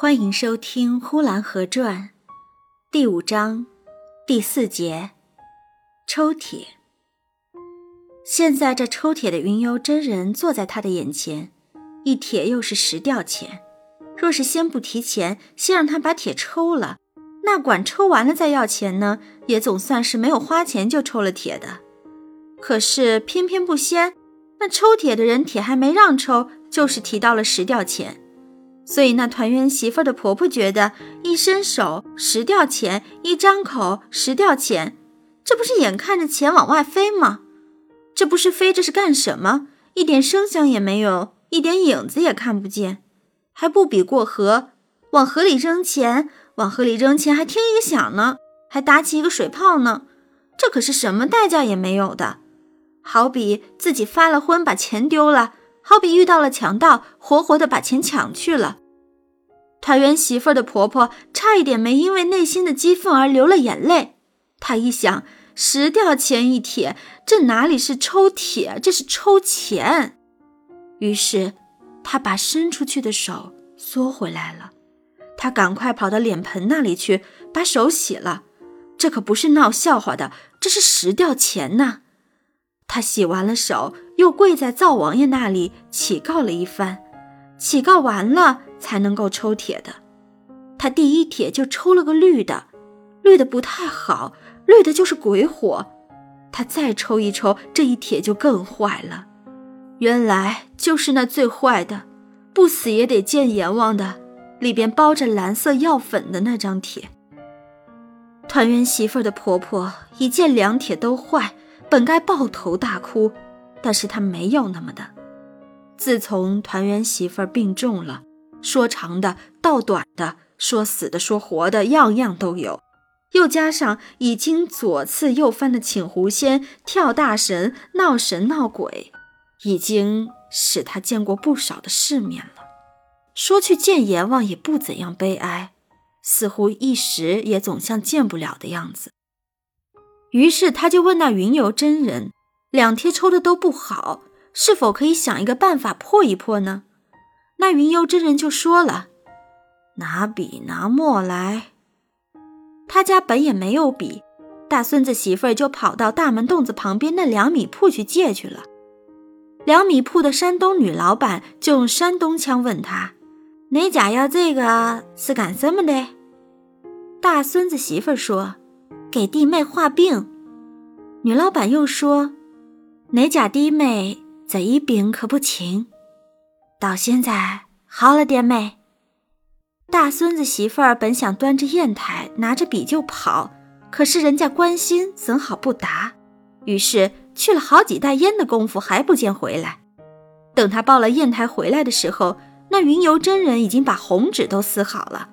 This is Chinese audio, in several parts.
欢迎收听《呼兰河传》第五章第四节抽铁。现在这抽铁的云游真人坐在他的眼前，一铁又是十吊钱。若是先不提钱，先让他把铁抽了，那管抽完了再要钱呢，也总算是没有花钱就抽了铁的。可是偏偏不先，那抽铁的人铁还没让抽，就是提到了十吊钱。所以，那团圆媳妇的婆婆觉得，一伸手十吊钱，一张口十吊钱，这不是眼看着钱往外飞吗？这不是飞，这是干什么？一点声响也没有，一点影子也看不见，还不比过河，往河里扔钱，往河里扔钱还听一个响呢，还打起一个水泡呢，这可是什么代价也没有的，好比自己发了昏，把钱丢了。好比遇到了强盗，活活的把钱抢去了。团圆媳妇的婆婆差一点没因为内心的激愤而流了眼泪。她一想，十吊钱一铁，这哪里是抽铁，这是抽钱。于是，她把伸出去的手缩回来了。她赶快跑到脸盆那里去，把手洗了。这可不是闹笑话的，这是十吊钱呐。他洗完了手，又跪在灶王爷那里乞告了一番，乞告完了才能够抽铁的。他第一铁就抽了个绿的，绿的不太好，绿的就是鬼火。他再抽一抽，这一铁就更坏了。原来就是那最坏的，不死也得见阎王的，里边包着蓝色药粉的那张铁。团圆媳妇的婆婆一见两铁都坏。本该抱头大哭，但是他没有那么的。自从团圆媳妇儿病重了，说长的道短的，说死的说活的，样样都有。又加上已经左刺右翻的请狐仙、跳大神、闹神闹鬼，已经使他见过不少的世面了。说去见阎王也不怎样悲哀，似乎一时也总像见不了的样子。于是他就问那云游真人：“两贴抽的都不好，是否可以想一个办法破一破呢？”那云游真人就说了：“拿笔拿墨来。”他家本也没有笔，大孙子媳妇儿就跑到大门洞子旁边那两米铺去借去了。两米铺的山东女老板就用山东腔问他：“哪家要这个是干什么的？”大孙子媳妇儿说。给弟妹画病，女老板又说：“哪家弟妹这一病可不轻，到现在好了点没？”大孙子媳妇儿本想端着砚台，拿着笔就跑，可是人家关心，怎好不答？于是去了好几袋烟的功夫，还不见回来。等他抱了砚台回来的时候，那云游真人已经把红纸都撕好了。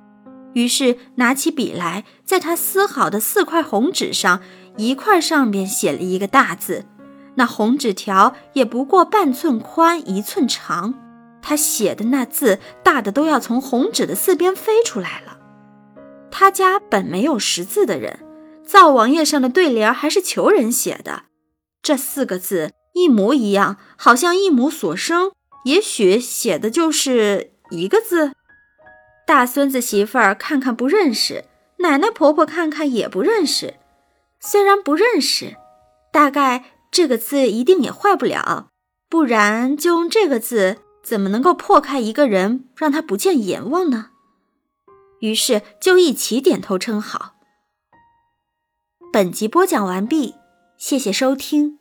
于是拿起笔来，在他撕好的四块红纸上，一块上边写了一个大字。那红纸条也不过半寸宽，一寸长。他写的那字大的都要从红纸的四边飞出来了。他家本没有识字的人，灶王爷上的对联还是求人写的。这四个字一模一样，好像一母所生，也许写的就是一个字。大孙子媳妇儿看看不认识，奶奶婆婆看看也不认识。虽然不认识，大概这个字一定也坏不了，不然就用这个字，怎么能够破开一个人，让他不见阎王呢？于是就一起点头称好。本集播讲完毕，谢谢收听。